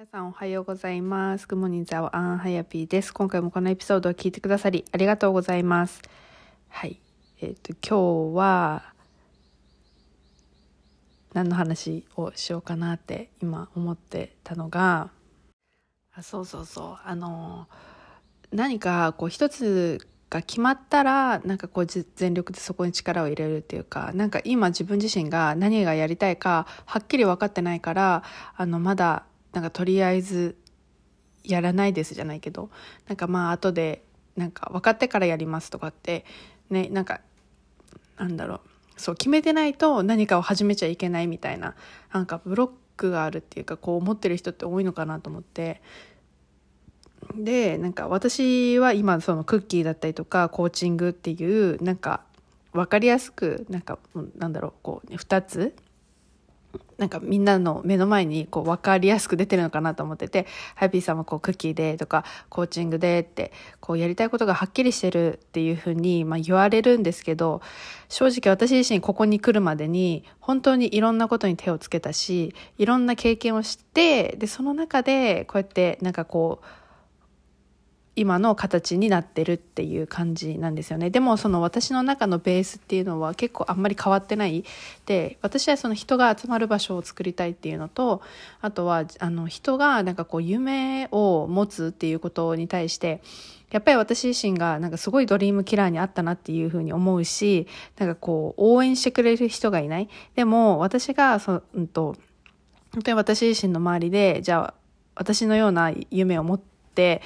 皆さんおはようございます。グモニンザワアンハヤピーです。今回もこのエピソードを聞いてくださりありがとうございます。はい。えっ、と、今日は何の話をしようかなって今思ってたのが、あそうそうそう。あの、何かこう一つが決まったらなんかこう全力でそこに力を入れるっていうかなんか今自分自身が何がやりたいかはっきり分かってないからあのまだなんかとりあえずやらないですじゃないけどなんかまあ後でなんか分かってからやりますとかってねなんかなんだろうそう決めてないと何かを始めちゃいけないみたいななんかブロックがあるっていうかこう思ってる人って多いのかなと思って。でなんか私は今そのクッキーだったりとかコーチングっていうなんか分かりやすくなんかなんだろうこう、ね、2つなんかみんなの目の前にこう分かりやすく出てるのかなと思っててハッピーさんはこうクッキーでとかコーチングでってこうやりたいことがはっきりしてるっていうふうにま言われるんですけど正直私自身ここに来るまでに本当にいろんなことに手をつけたしいろんな経験をしてでその中でこうやってなんかこう今の形になってるっていう感じなんですよね。でもその私の中のベースっていうのは結構あんまり変わってない。で私はその人が集まる場所を作りたいっていうのとあとはあの人がなんかこう夢を持つっていうことに対してやっぱり私自身がなんかすごいドリームキラーにあったなっていうふうに思うしなんかこう応援してくれる人がいない。でも私がそ、うんと、本当に私自身の周りでじゃあ私のような夢を持ってで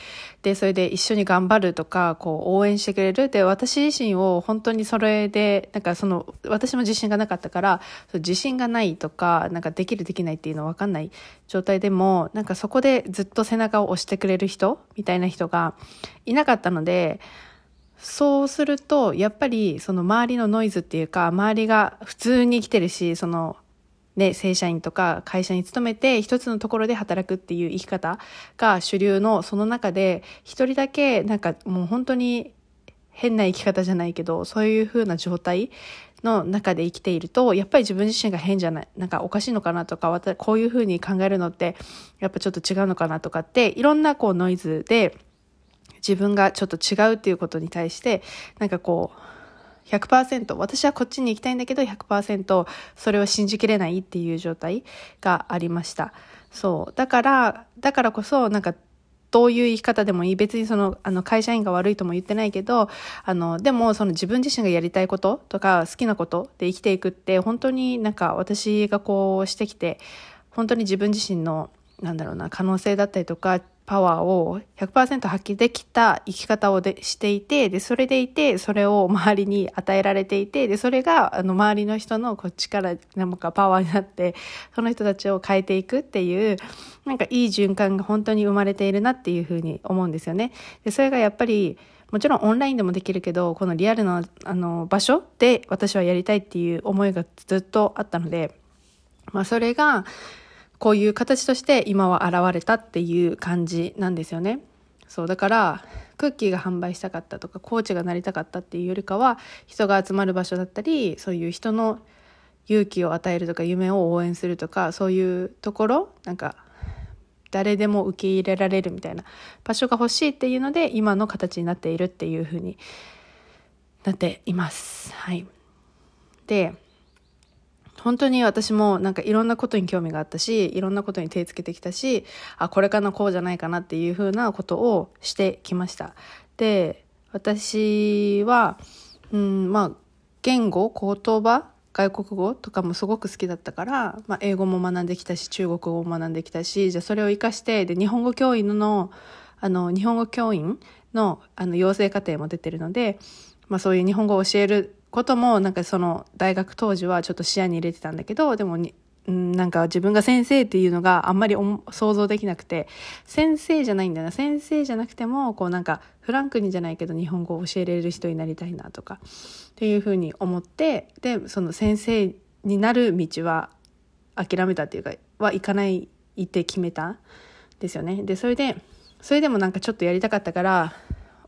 それで一緒に頑張るとかこう応援してくれる。で私自身を本当にそれでなんかその私も自信がなかったから自信がないとかなんかできるできないっていうの分かんない状態でもなんかそこでずっと背中を押してくれる人みたいな人がいなかったのでそうするとやっぱりその周りのノイズっていうか周りが普通に生きてるしそのね、正社員とか会社に勤めて一つのところで働くっていう生き方が主流のその中で一人だけなんかもう本当に変な生き方じゃないけどそういう風な状態の中で生きているとやっぱり自分自身が変じゃないなんかおかしいのかなとかこういう風に考えるのってやっぱちょっと違うのかなとかっていろんなこうノイズで自分がちょっと違うっていうことに対してなんかこう100%私はこっちに行きたいんだけど100%それを信じきれないっていう状態がありました。そう。だからだからこそなんかどういう生き方でもいい。別にそのあの会社員が悪いとも言ってないけどあのでもその自分自身がやりたいこととか好きなことで生きていくって本当になんか私がこうしてきて本当に自分自身のなんだろうな可能性だったりとかパワーを100%発揮できた生き方をでしていてでそれでいてそれを周りに与えられていてでそれがあの周りの人のこっちからなんかパワーになってその人たちを変えていくっていうなんかいい循環が本当に生まれているなっていうふうに思うんですよね。でそれがやっぱりもちろんオンラインでもできるけどこのリアルのあの場所で私はやりたいっていう思いがずっとあったので、まあ、それがこういう形として今は現れたっていう感じなんですよね。そうだからクッキーが販売したかったとかコーチがなりたかったっていうよりかは人が集まる場所だったりそういう人の勇気を与えるとか夢を応援するとかそういうところなんか誰でも受け入れられるみたいな場所が欲しいっていうので今の形になっているっていうふうになっています。はい、で本当に私もなんかいろんなことに興味があったしいろんなことに手つけてきたしあこれかなこうじゃないかなっていうふうなことをしてきました。で私は、うん、まあ言語言葉外国語とかもすごく好きだったから、まあ、英語も学んできたし中国語も学んできたしじゃあそれを生かしてで日本語教員のあの日本語教員のあの養成課程も出てるので、まあ、そういう日本語を教えることもなんかその大学当時はちょっと視野に入れてたんだけどでもになんか自分が先生っていうのがあんまり想像できなくて先生じゃないんだな先生じゃなくてもこうなんかフランクにじゃないけど日本語を教えれる人になりたいなとかっていうふうに思ってでその先生になる道は諦めたっていうかは行かないって決めたんですよね。でそれでそれでもなんかちょっとやりたかったから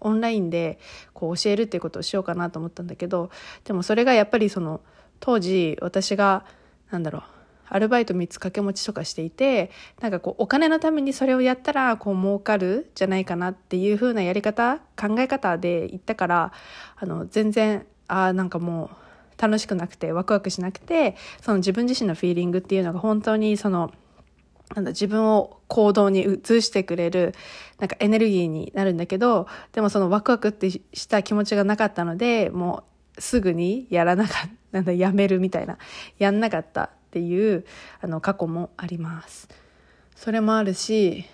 オンラインでこう教えるっていうことをしようかなと思ったんだけどでもそれがやっぱりその当時私がなんだろうアルバイト3つ掛け持ちとかしていてなんかこうお金のためにそれをやったらこう儲かるじゃないかなっていう風なやり方考え方で言ったからあの全然あなんかもう楽しくなくてワクワクしなくてその自分自身のフィーリングっていうのが本当にそのなんだ自分を行動に移してくれるなんかエネルギーになるんだけどでもそのワクワクってした気持ちがなかったのでもうすぐにやらなかった なんだやめるみたいなやんなかったっていうあの過去もあります。それもあるし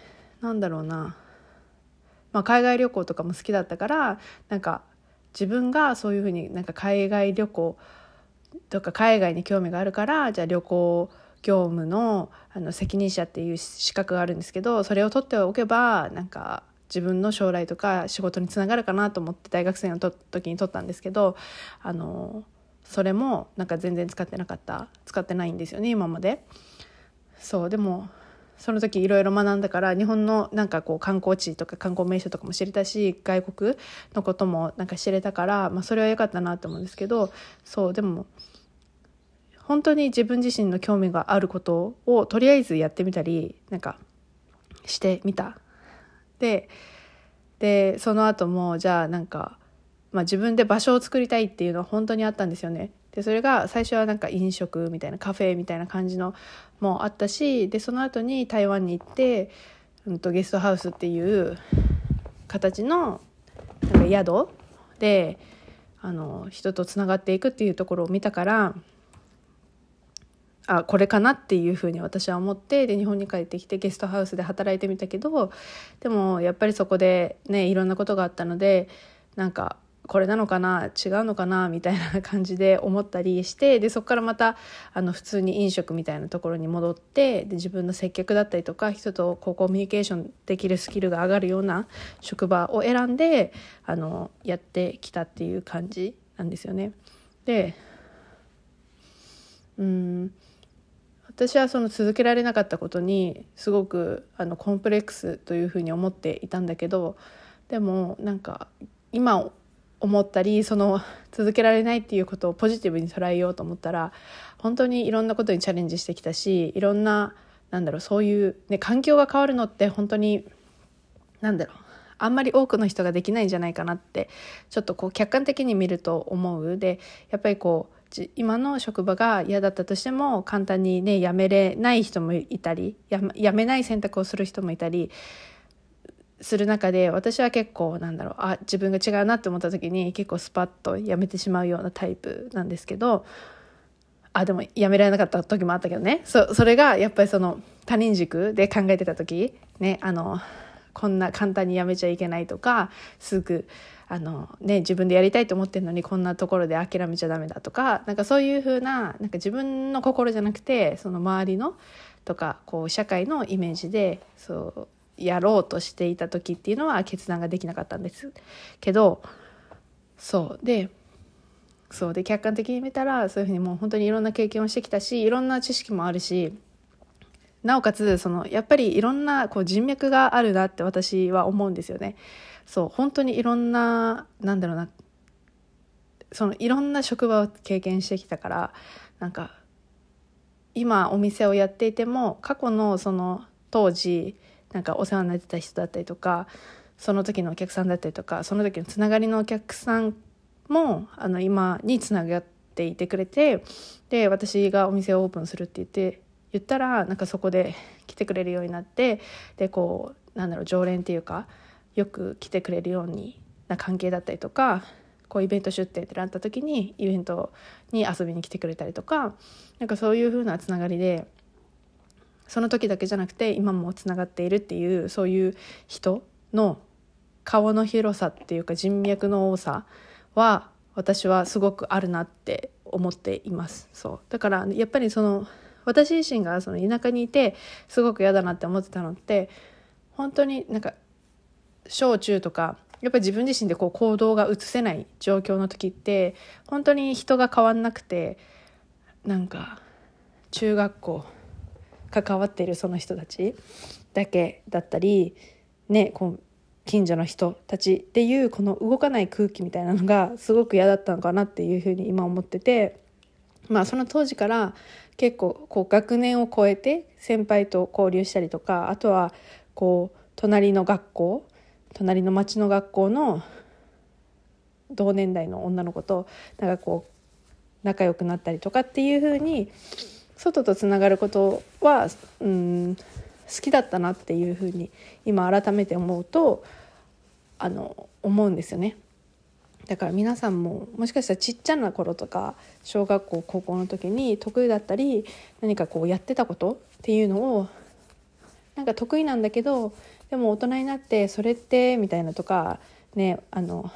なんだろうな、まあ、海外旅行とかも好きだったからなんか自分がそういうふうになんか海外旅行とか海外に興味があるからじゃあ旅行業務のあの責任者っていう資格があるんですけどそれを取っておけばなんか自分の将来とか仕事につながるかなと思って大学生の時に取ったんですけどあのそれもなんか全然使ってなかった使ってないんですよね今まで。そうでもその時いろいろ学んだから日本のなんかこう観光地とか観光名所とかも知れたし外国のこともなんか知れたから、まあ、それは良かったなと思うんですけどそうでも本当に自分自身の興味があることをとりあえずやってみたりなんかしてみた。ででその後もじゃあなんかまあ、自分で場所を作りたいっていうのは本当にあったんですよね。でそれが最初はなんか飲食みたいなカフェみたいな感じのもあったしでその後に台湾に行って、うん、とゲストハウスっていう形のなんか宿であの人とつながっていくっていうところを見たからあこれかなっていうふうに私は思ってで日本に帰ってきてゲストハウスで働いてみたけどでもやっぱりそこでねいろんなことがあったのでなんかこれなのかな違うのかなみたいな感じで思ったりしてでそこからまたあの普通に飲食みたいなところに戻ってで自分の接客だったりとか人とこうコミュニケーションできるスキルが上がるような職場を選んであのやってきたっていう感じなんですよね。でうん。私はその続けられなかったことにすごくあのコンプレックスというふうに思っていたんだけどでもなんか今思ったりその続けられないっていうことをポジティブに捉えようと思ったら本当にいろんなことにチャレンジしてきたしいろんななんだろうそういう、ね、環境が変わるのって本当になんだろうあんまり多くの人ができないんじゃないかなってちょっとこう客観的に見ると思う。でやっぱりこう今の職場が嫌だったとしても簡単にね辞めれない人もいたり辞めない選択をする人もいたりする中で私は結構なんだろうあ自分が違うなって思った時に結構スパッとやめてしまうようなタイプなんですけどあでもやめられなかった時もあったけどね。そそれがやっぱりその他人軸で考えてた時ねあのこんな簡単にやめちゃいけないとかすぐあの、ね、自分でやりたいと思ってるのにこんなところで諦めちゃダメだとかなんかそういう風ななんか自分の心じゃなくてその周りのとかこう社会のイメージでそうやろうとしていた時っていうのは決断ができなかったんですけどそうでそうで客観的に見たらそういうふうにもう本当にいろんな経験をしてきたしいろんな知識もあるしなおかつそのやっぱりいろんなこう人脈があるなって私は思うんですよね。そう本当にいろんななんだろうなそのいろんな職場を経験してきたからなんか今お店をやっていても過去のその当時なんかお世話になってた人だったりとかその時のお客さんだったりとかその時のつながりのお客さんもあの今につながっていてくれてで私がお店をオープンするって言って言ったらなんかそこで来てくれるようになってでこうなんだろう常連っていうかよく来てくれるようにな関係だったりとかこうイベント出店ってなった時にイベントに遊びに来てくれたりとかなんかそういう風なつながりでその時だけじゃなくて今もつながっているっていうそういう人の顔の広さっていうか人脈の多さは私はすごくあるなって思っています。そう。だからやっぱりその私自身がその田舎にいてすごく嫌だなって思ってたのって本当になんか小中とかやっぱり自分自身でこう行動が移せない状況の時って本当に人が変わんなくてなんか中学校関わっているその人たちだけだったり、ね、こう近所の人たちっていうこの動かない空気みたいなのがすごく嫌だったのかなっていうふうに今思っててまあその当時から結構こう学年を超えて先輩と交流したりとかあとはこう隣の学校隣の町の学校の同年代の女の子となんかこう仲良くなったりとかっていう風に外とつながることはうん好きだったなっていう風に今改めて思うとあの思うんですよね。だから皆さんももしかしたらちっちゃな頃とか小学校高校の時に得意だったり何かこうやってたことっていうのをなんか得意なんだけどでも大人になってそれってみたいなとかねあの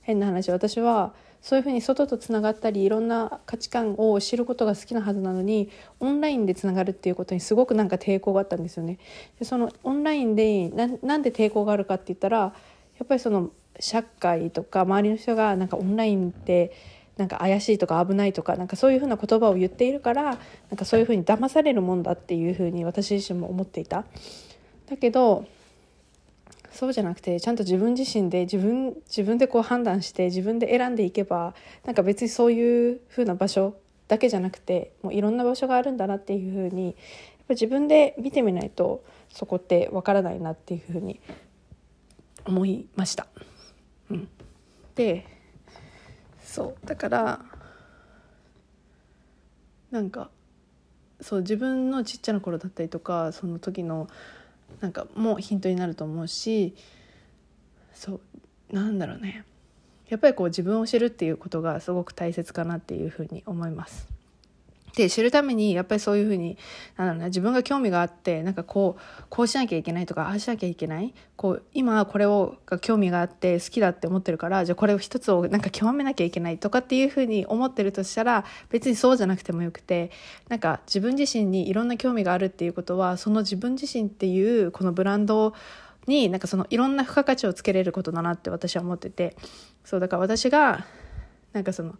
変な話私はそういうふうに外とつながったりいろんな価値観を知ることが好きなはずなのにオンラインでつながるっていうことにすごくなんか抵抗があったんですよね。でそのオンラインでなんで抵抗があるかって言ったらやっぱりその社会とか周りの人がなんかオンラインってなんか怪しいとか危ないとかなんかそういうふうな言葉を言っているからなんかそういうふうに騙されるもんだっていうふうに私自身も思っていた。だけどそうじゃなくてちゃんと自分自身で自分自分でこう判断して自分で選んでいけばなんか別にそういうふうな場所だけじゃなくてもういろんな場所があるんだなっていうふうにやっぱ自分で見てみないとそこってわからないなっていうふうに思いました。うん、でそうだからなんかそう自分のちっちゃな頃だったりとかその時のなんかもうヒントになると思うしそうなんだろうねやっぱりこう自分を知るっていうことがすごく大切かなっていうふうに思います。で知るためにやっぱりそういうふうになんだろうな自分が興味があってなんかこうこうしなきゃいけないとかああしなきゃいけないこう今これをが興味があって好きだって思ってるからじゃあこれを一つをなんか極めなきゃいけないとかっていうふうに思ってるとしたら別にそうじゃなくてもよくてなんか自分自身にいろんな興味があるっていうことはその自分自身っていうこのブランドになんかそのいろんな付加価値をつけれることだなって私は思ってて。そうだから私がなんかその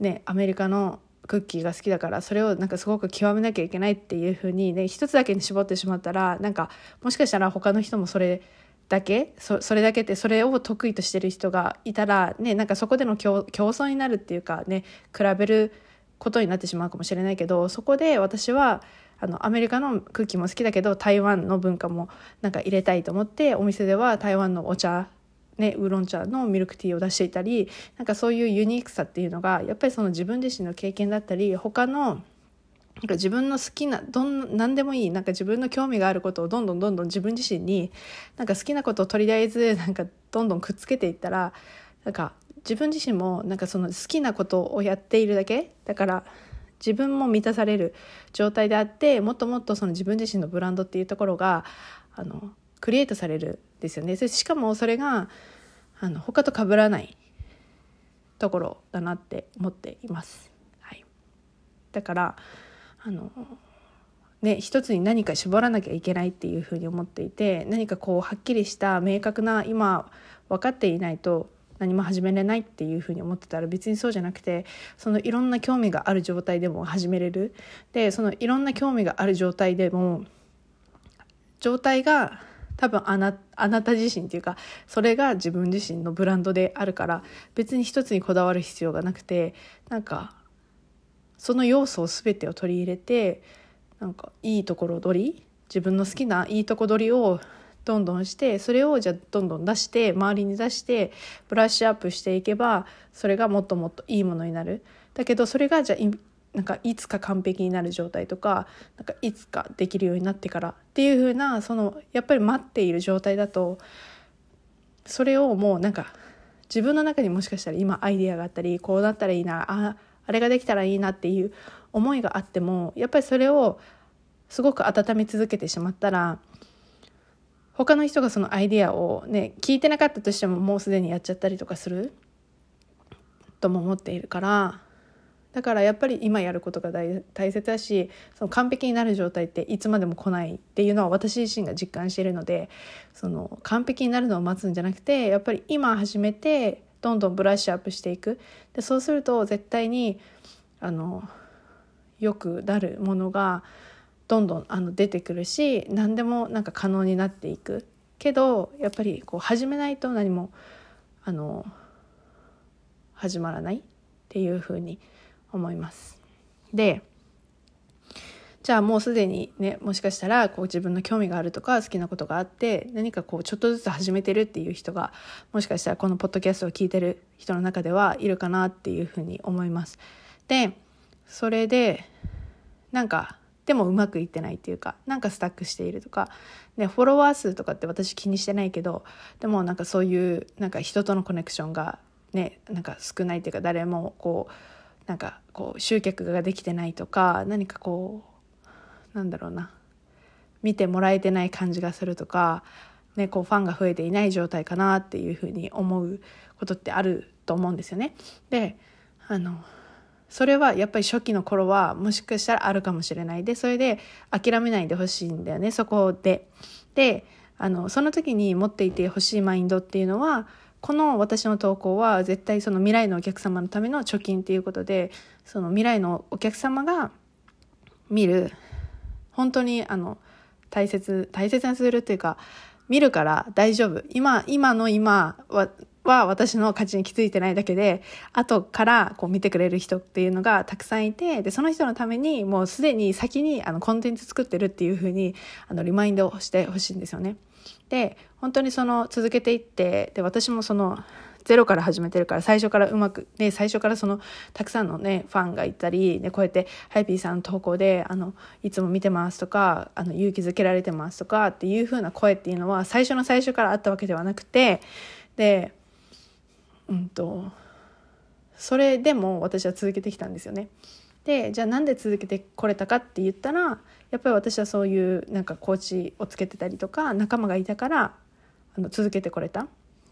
ねアメリカのクッキーが好きだからそれをなんかすごく極めなきゃいけないっていうふうにね一つだけに絞ってしまったらなんかもしかしたら他の人もそれだけそれだけってそれを得意としてる人がいたらねなんかそこでの競争になるっていうかね比べることになってしまうかもしれないけどそこで私はあのアメリカのクッキーも好きだけど台湾の文化もなんか入れたいと思ってお店では台湾のお茶ね、ウーロン茶のミルクティーを出していたりなんかそういうユニークさっていうのがやっぱりその自分自身の経験だったり他のなんか自分の好きなどん何でもいいなんか自分の興味があることをどんどんどんどん自分自身になんか好きなことをとりあえずなんかどんどんくっつけていったらなんか自分自身もなんかその好きなことをやっているだけだから自分も満たされる状態であってもっともっとその自分自身のブランドっていうところがあのクリエイトされるですよね。しかもそれがあの他と被らないところだなって思っています。はい、だからあのね、一つに何か絞らなきゃいけないっていうふうに思っていて何かこうはっきりした明確な今分かっていないと何も始めれないっていうふうに思ってたら別にそうじゃなくてそのいろんな興味がある状態でも始めれる。でそのいろんな興味がある状態でも状態が多分あなあなた自身っていうかそれが自分自身のブランドであるから別に一つにこだわる必要がなくてなんかその要素を全てを取り入れてなんかいいところ取り自分の好きないいとこ取りをどんどんしてそれをじゃあどんどん出して周りに出してブラッシュアップしていけばそれがもっともっといいものになる。だけどそれがじゃなんかいつか完璧になる状態とかなんかいつかできるようになってからっていう風なそのやっぱり待っている状態だとそれをもうなんか自分の中にもしかしたら今アイデアがあったりこうなったらいいなああれができたらいいなっていう思いがあってもやっぱりそれをすごく温め続けてしまったら他の人がそのアイデアをね聞いてなかったとしてももうすでにやっちゃったりとかするとも思っているからだからやっぱり今やることが大切だしその完璧になる状態っていつまでも来ないっていうのは私自身が実感しているのでその完璧になるのを待つんじゃなくてやっぱり今始めてどんどんブラッシュアップしていく。でそうすると絶対にあのよくなるものがどんどんあの出てくるし何でもなんか可能になっていく。けどやっぱりこう始めないと何もあの始まらないっていうふうに思います。でじゃあもうすでにねもしかしたらこう自分の興味があるとか好きなことがあって何かこうちょっとずつ始めてるっていう人がもしかしたらこのポッドキャストを聞いてる人の中ではいるかなっていうふうに思います。でそれでなんかでもうまくいってないっていうかなんかスタックしているとか、ね、フォロワー数とかって私気にしてないけどでもなんかそういうなんか人とのコネクションがねなんか少ないっていうか誰もこうなんかこう集客ができてないとか何かこうなんだろうな見てもらえてない感じがするとか、ね、こうファンが増えていない状態かなっていうふうに思うことってあると思うんですよね。であのそれはやっぱり初期の頃はもしかしたらあるかもしれないでそれで諦めないでほしいんだよねそこで。であのその時に持っていてほしいマインドっていうのはこの私の投稿は絶対その未来のお客様のための貯金っていうことでその未来のお客様が見る本当にあの大切大切にするっていうか見るから大丈夫今今の今はは私の価値に気づいてないだけで後からこう見てくれる人っていうのがたくさんいてでその人のためにもうすでに先にあのコンテンツ作ってるっていうふうにあのリマインドをしてほしいんですよね。で本当にその続けていってで私もそのゼロから始めてるから最初からうまく、ね、最初からそのたくさんのねファンがいたり、ね、こうやってハイピーさんの投稿であのいつも見てますとかあの勇気づけられてますとかっていう風な声っていうのは最初の最初からあったわけではなくてでうんとそれでも私は続けてきたんですよね。でじゃあなんで続けてこれたかって言ったらやっぱり私はそういうなんかコーチをつけてたりとか仲間がいたからあの続けてこれた。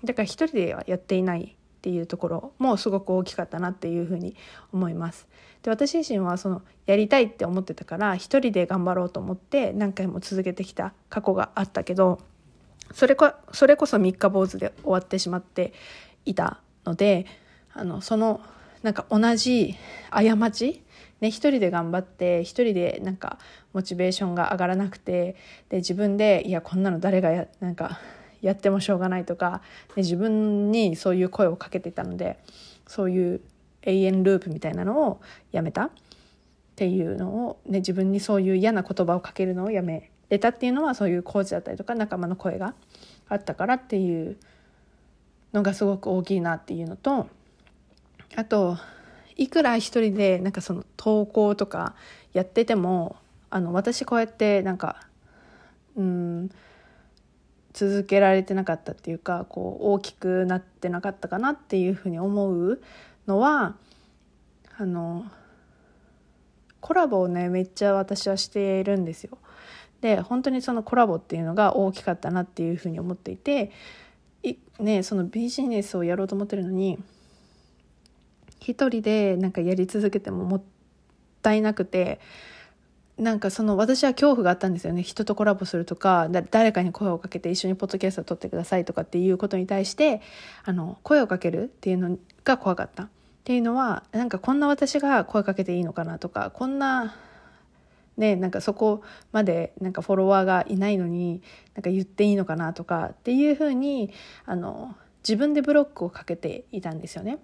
だから一人ではやっていないっていうところもすごく大きかったなっていうふうに思います。で私自身はそのやりたいって思ってたから一人で頑張ろうと思って何回も続けてきた過去があったけどそれこそれこそ三日坊主で終わってしまっていたのであのそのなんか同じ過ちね、一人で頑張って一人でなんかモチベーションが上がらなくてで自分でいやこんなの誰がやなんかやってもしょうがないとか、で自分にそういう声をかけてたのでそういう永遠ループみたいなのをやめたっていうのを、ね、自分にそういう嫌な言葉をかけるのをやめれたっていうのはそういうコーチだったりとか仲間の声があったからっていうのがすごく大きいなっていうのとあといくら一人でなんかその投稿とかやっててもあの私こうやってなんかうん続けられてなかったっていうかこう大きくなってなかったかなっていうふうに思うのはあのコラボをねめっちゃ私はしているんですよ。で本当にそのコラボっていうのが大きかったなっていうふうに思っていてい、ね、そのビジネスをやろうと思ってるのに一人でなんかやり続けてももったいなくてなんかその私は恐怖があったんですよね人とコラボするとか誰かに声をかけて一緒にポッドキャストを撮ってくださいとかっていうことに対してあの声をかけるっていうのが怖かったっていうのはなんかこんな私が声かけていいのかなとかこんなねなんかそこまでなんかフォロワーがいないのになんか言っていいのかなとかっていうふうにあの自分でブロックをかけていたんですよね。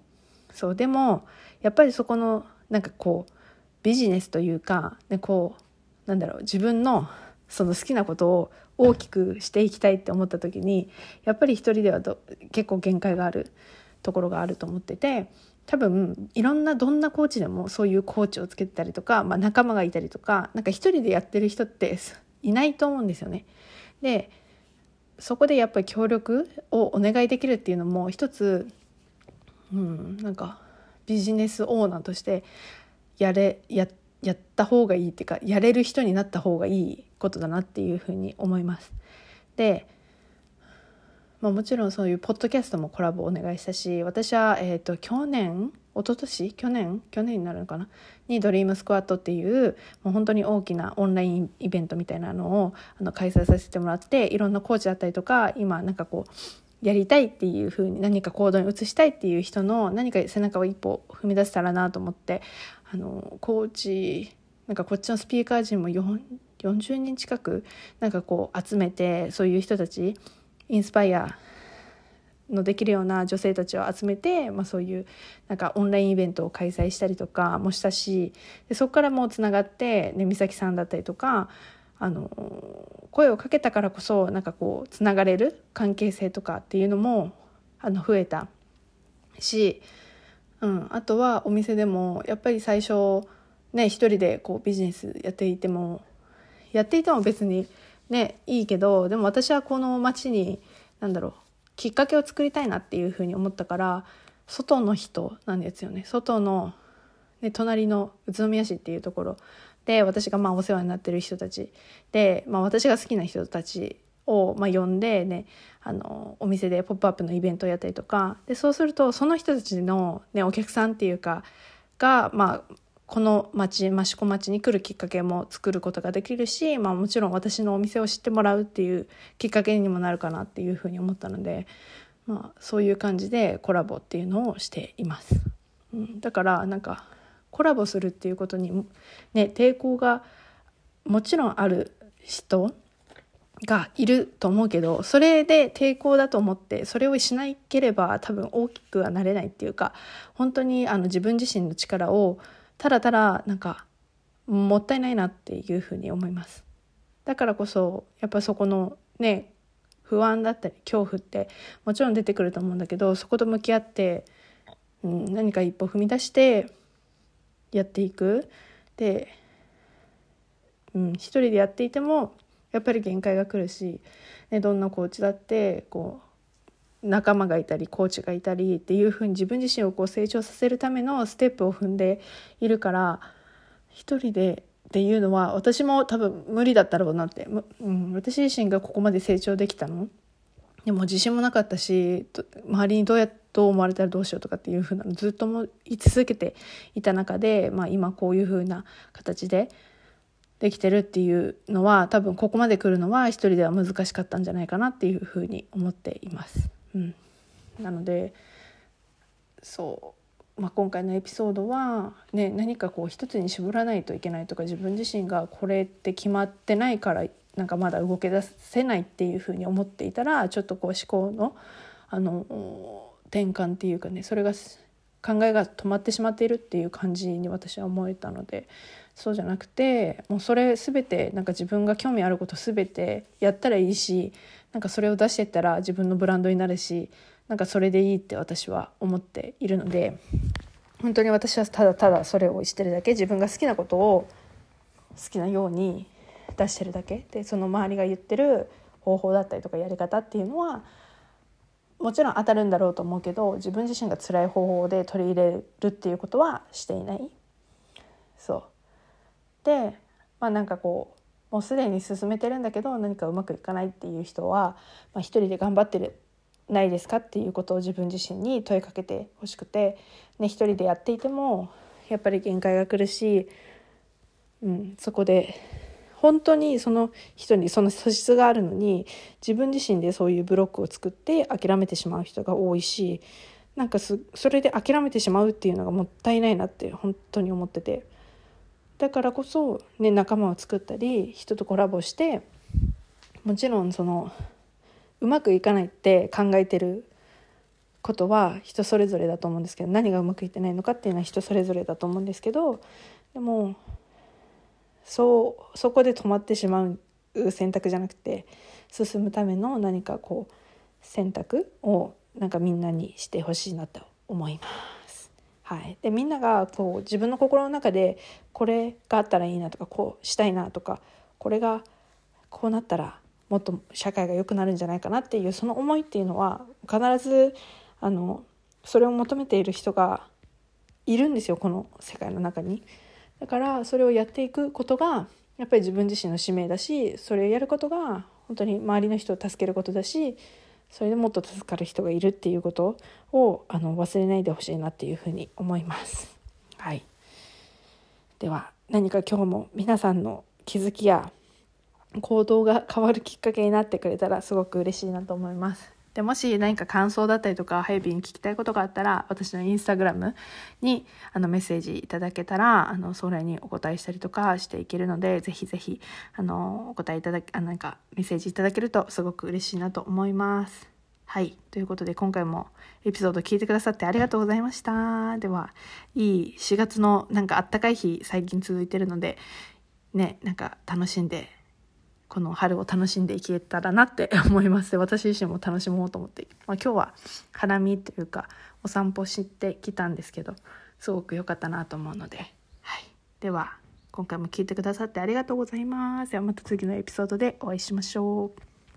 そうでもやっぱりそこのなんかこうビジネスというか、ね、こうなんだろう自分のその好きなことを大きくしていきたいって思った時にやっぱり一人では結構限界があるところがあると思ってて多分いろんなどんなコーチでもそういうコーチをつけてたりとか、まあ、仲間がいたりとかなんか一人でやってる人っていないと思うんですよね。でそこでやっぱり協力をお願いできるっていうのも一つ、うん、なんかビジネスオーナーとしてやれやってやった方がいいっていうかやれる人になった方がいいことだなっていうふうに思います。で、まあ、もちろんそういうポッドキャストもコラボお願いしたし私は、えーと、去年一昨年？去年？去年になるのかな？にドリームスクワットっていうもう本当に大きなオンラインイベントみたいなのをあの開催させてもらっていろんなコーチだったりとか今なんかこうやりたいっていうふうに何か行動に移したいっていう人の何か背中を一歩踏み出せたらなと思ってあのコーチなんかこっちのスピーカー陣も40人近くなんかこう集めてそういう人たちインスパイアのできるような女性たちを集めて、まあ、そういうなんかオンラインイベントを開催したりとかもしたしでそこからもうつながって、ね、美咲さんだったりとかあの声をかけたからこそなんかこうつながれる関係性とかっていうのもあの増えたし、うん、あとはお店でもやっぱり最初ね一人でこうビジネスやっていてもやっていても別にねいいけどでも私はこの街に何だろうきっかけを作りたいなっていうふうに思ったから外の人なんですよね。外の、ね、隣の宇都宮市っていうところで私がまあお世話になってる人たちで、まあ、私が好きな人たちをまあ呼んで、ね、あのお店で「ポップアップのイベントをやったりとかでそうするとその人たちの、ね、お客さんっていうかが、まあ、この町益子町に来るきっかけも作ることができるし、まあ、もちろん私のお店を知ってもらうっていうきっかけにもなるかなっていうふうに思ったので、まあ、そういう感じでコラボっていうのをしています。うん、だからなんかコラボするっていうことに、ね、抵抗がもちろんある人がいると思うけどそれで抵抗だと思ってそれをしなければ多分大きくはなれないっていうか本当にあの自分自身の力をただただなんかもったいないなっていうふうに思います。だからこそやっぱそこのね不安だったり恐怖ってもちろん出てくると思うんだけどそこと向き合って、うん、何か一歩踏み出してやっていく。で、うん、一人でやっていてもやっぱり限界が来るし、ね、どんなコーチだってこう仲間がいたりコーチがいたりっていうふうに自分自身をこう成長させるためのステップを踏んでいるから一人でっていうのは私も多分無理だったろうなって、うん、私自身がここまで成長できたの？でも自信もなかったし周りにどうやどう思われたらどうしようとかっていうふうなのずっとも言い続けていた中で、まあ、今こういうふうな形でできてるっていうのは多分ここまで来るのは一人では難しかったんじゃないかなっていうふうに思っています。うん、なのでそう、まあ、今回のエピソードは、ね、何かこう一つに絞らないといけないとか自分自身がこれって決まってないからなんかまだ動け出せないっていうふうに思っていたらちょっとこう思考のあの転換っていうかねそれが考えが止まってしまっているっていう感じに私は思えたのでそうじゃなくてもうそれ全てなんか自分が興味あること全てやったらいいしなんかそれを出していったら自分のブランドになるしなんかそれでいいって私は思っているので本当に私はただただそれをしてるだけ自分が好きなことを好きなように出してるだけ。でその周りが言ってる方法だったりとかやり方っていうのはもちろん当たるんだろうと思うけど自分自身が辛い方法で取り入れるっていうことはしていない。そう。でまあなんかこうもうすでに進めてるんだけど何かうまくいかないっていう人は、まあ、一人で頑張ってるないですかっていうことを自分自身に問いかけてほしくて、ね、一人でやっていてもやっぱり限界が来るし、うん、そこで本当にその人にその素質があるのに自分自身でそういうブロックを作って諦めてしまう人が多いしなんかそれで諦めてしまうっていうのがもったいないなって本当に思ってて。だからこそ、ね、仲間を作ったり人とコラボしてもちろんそのうまくいかないって考えてることは人それぞれだと思うんですけど何がうまくいってないのかっていうのは人それぞれだと思うんですけどでもそうそこで止まってしまう選択じゃなくて進むための何かこう選択をなんかみんなにしてほしいなと思います。はい、でみんながこう自分の心の中でこれがあったらいいなとかこうしたいなとかこれがこうなったらもっと社会が良くなるんじゃないかなっていうその思いっていうのは必ずあのそれを求めている人がいるんですよこの世界の中に。だからそれをやっていくことがやっぱり自分自身の使命だしそれをやることが本当に周りの人を助けることだしそれでもっと助かる人がいるっていうことをあの忘れないでほしいなっていうふうに思います。はい、では何か今日も皆さんの気づきや行動が変わるきっかけになってくれたらすごく嬉しいなと思います。でもし何か感想だったりとかハイビーに聞きたいことがあったら私のインスタグラムにあのメッセージいただけたらあのそれにお答えしたりとかしていけるのでぜひぜひあのお答えいただあなんかメッセージいただけるとすごく嬉しいなと思います。はい。ということで、今回もエピソード聞いてくださってありがとうございました。では、いい4月のなんかあったかい日、最近続いてるので、ね、なんか楽しんで、この春を楽しんでいけたらなって 思います。私自身も楽しもうと思って。まあ、今日は花見というか、お散歩してきたんですけど、すごく良かったなと思うので、はい。では、今回も聞いてくださってありがとうございます。ではまた次のエピソードでお会いしましょう。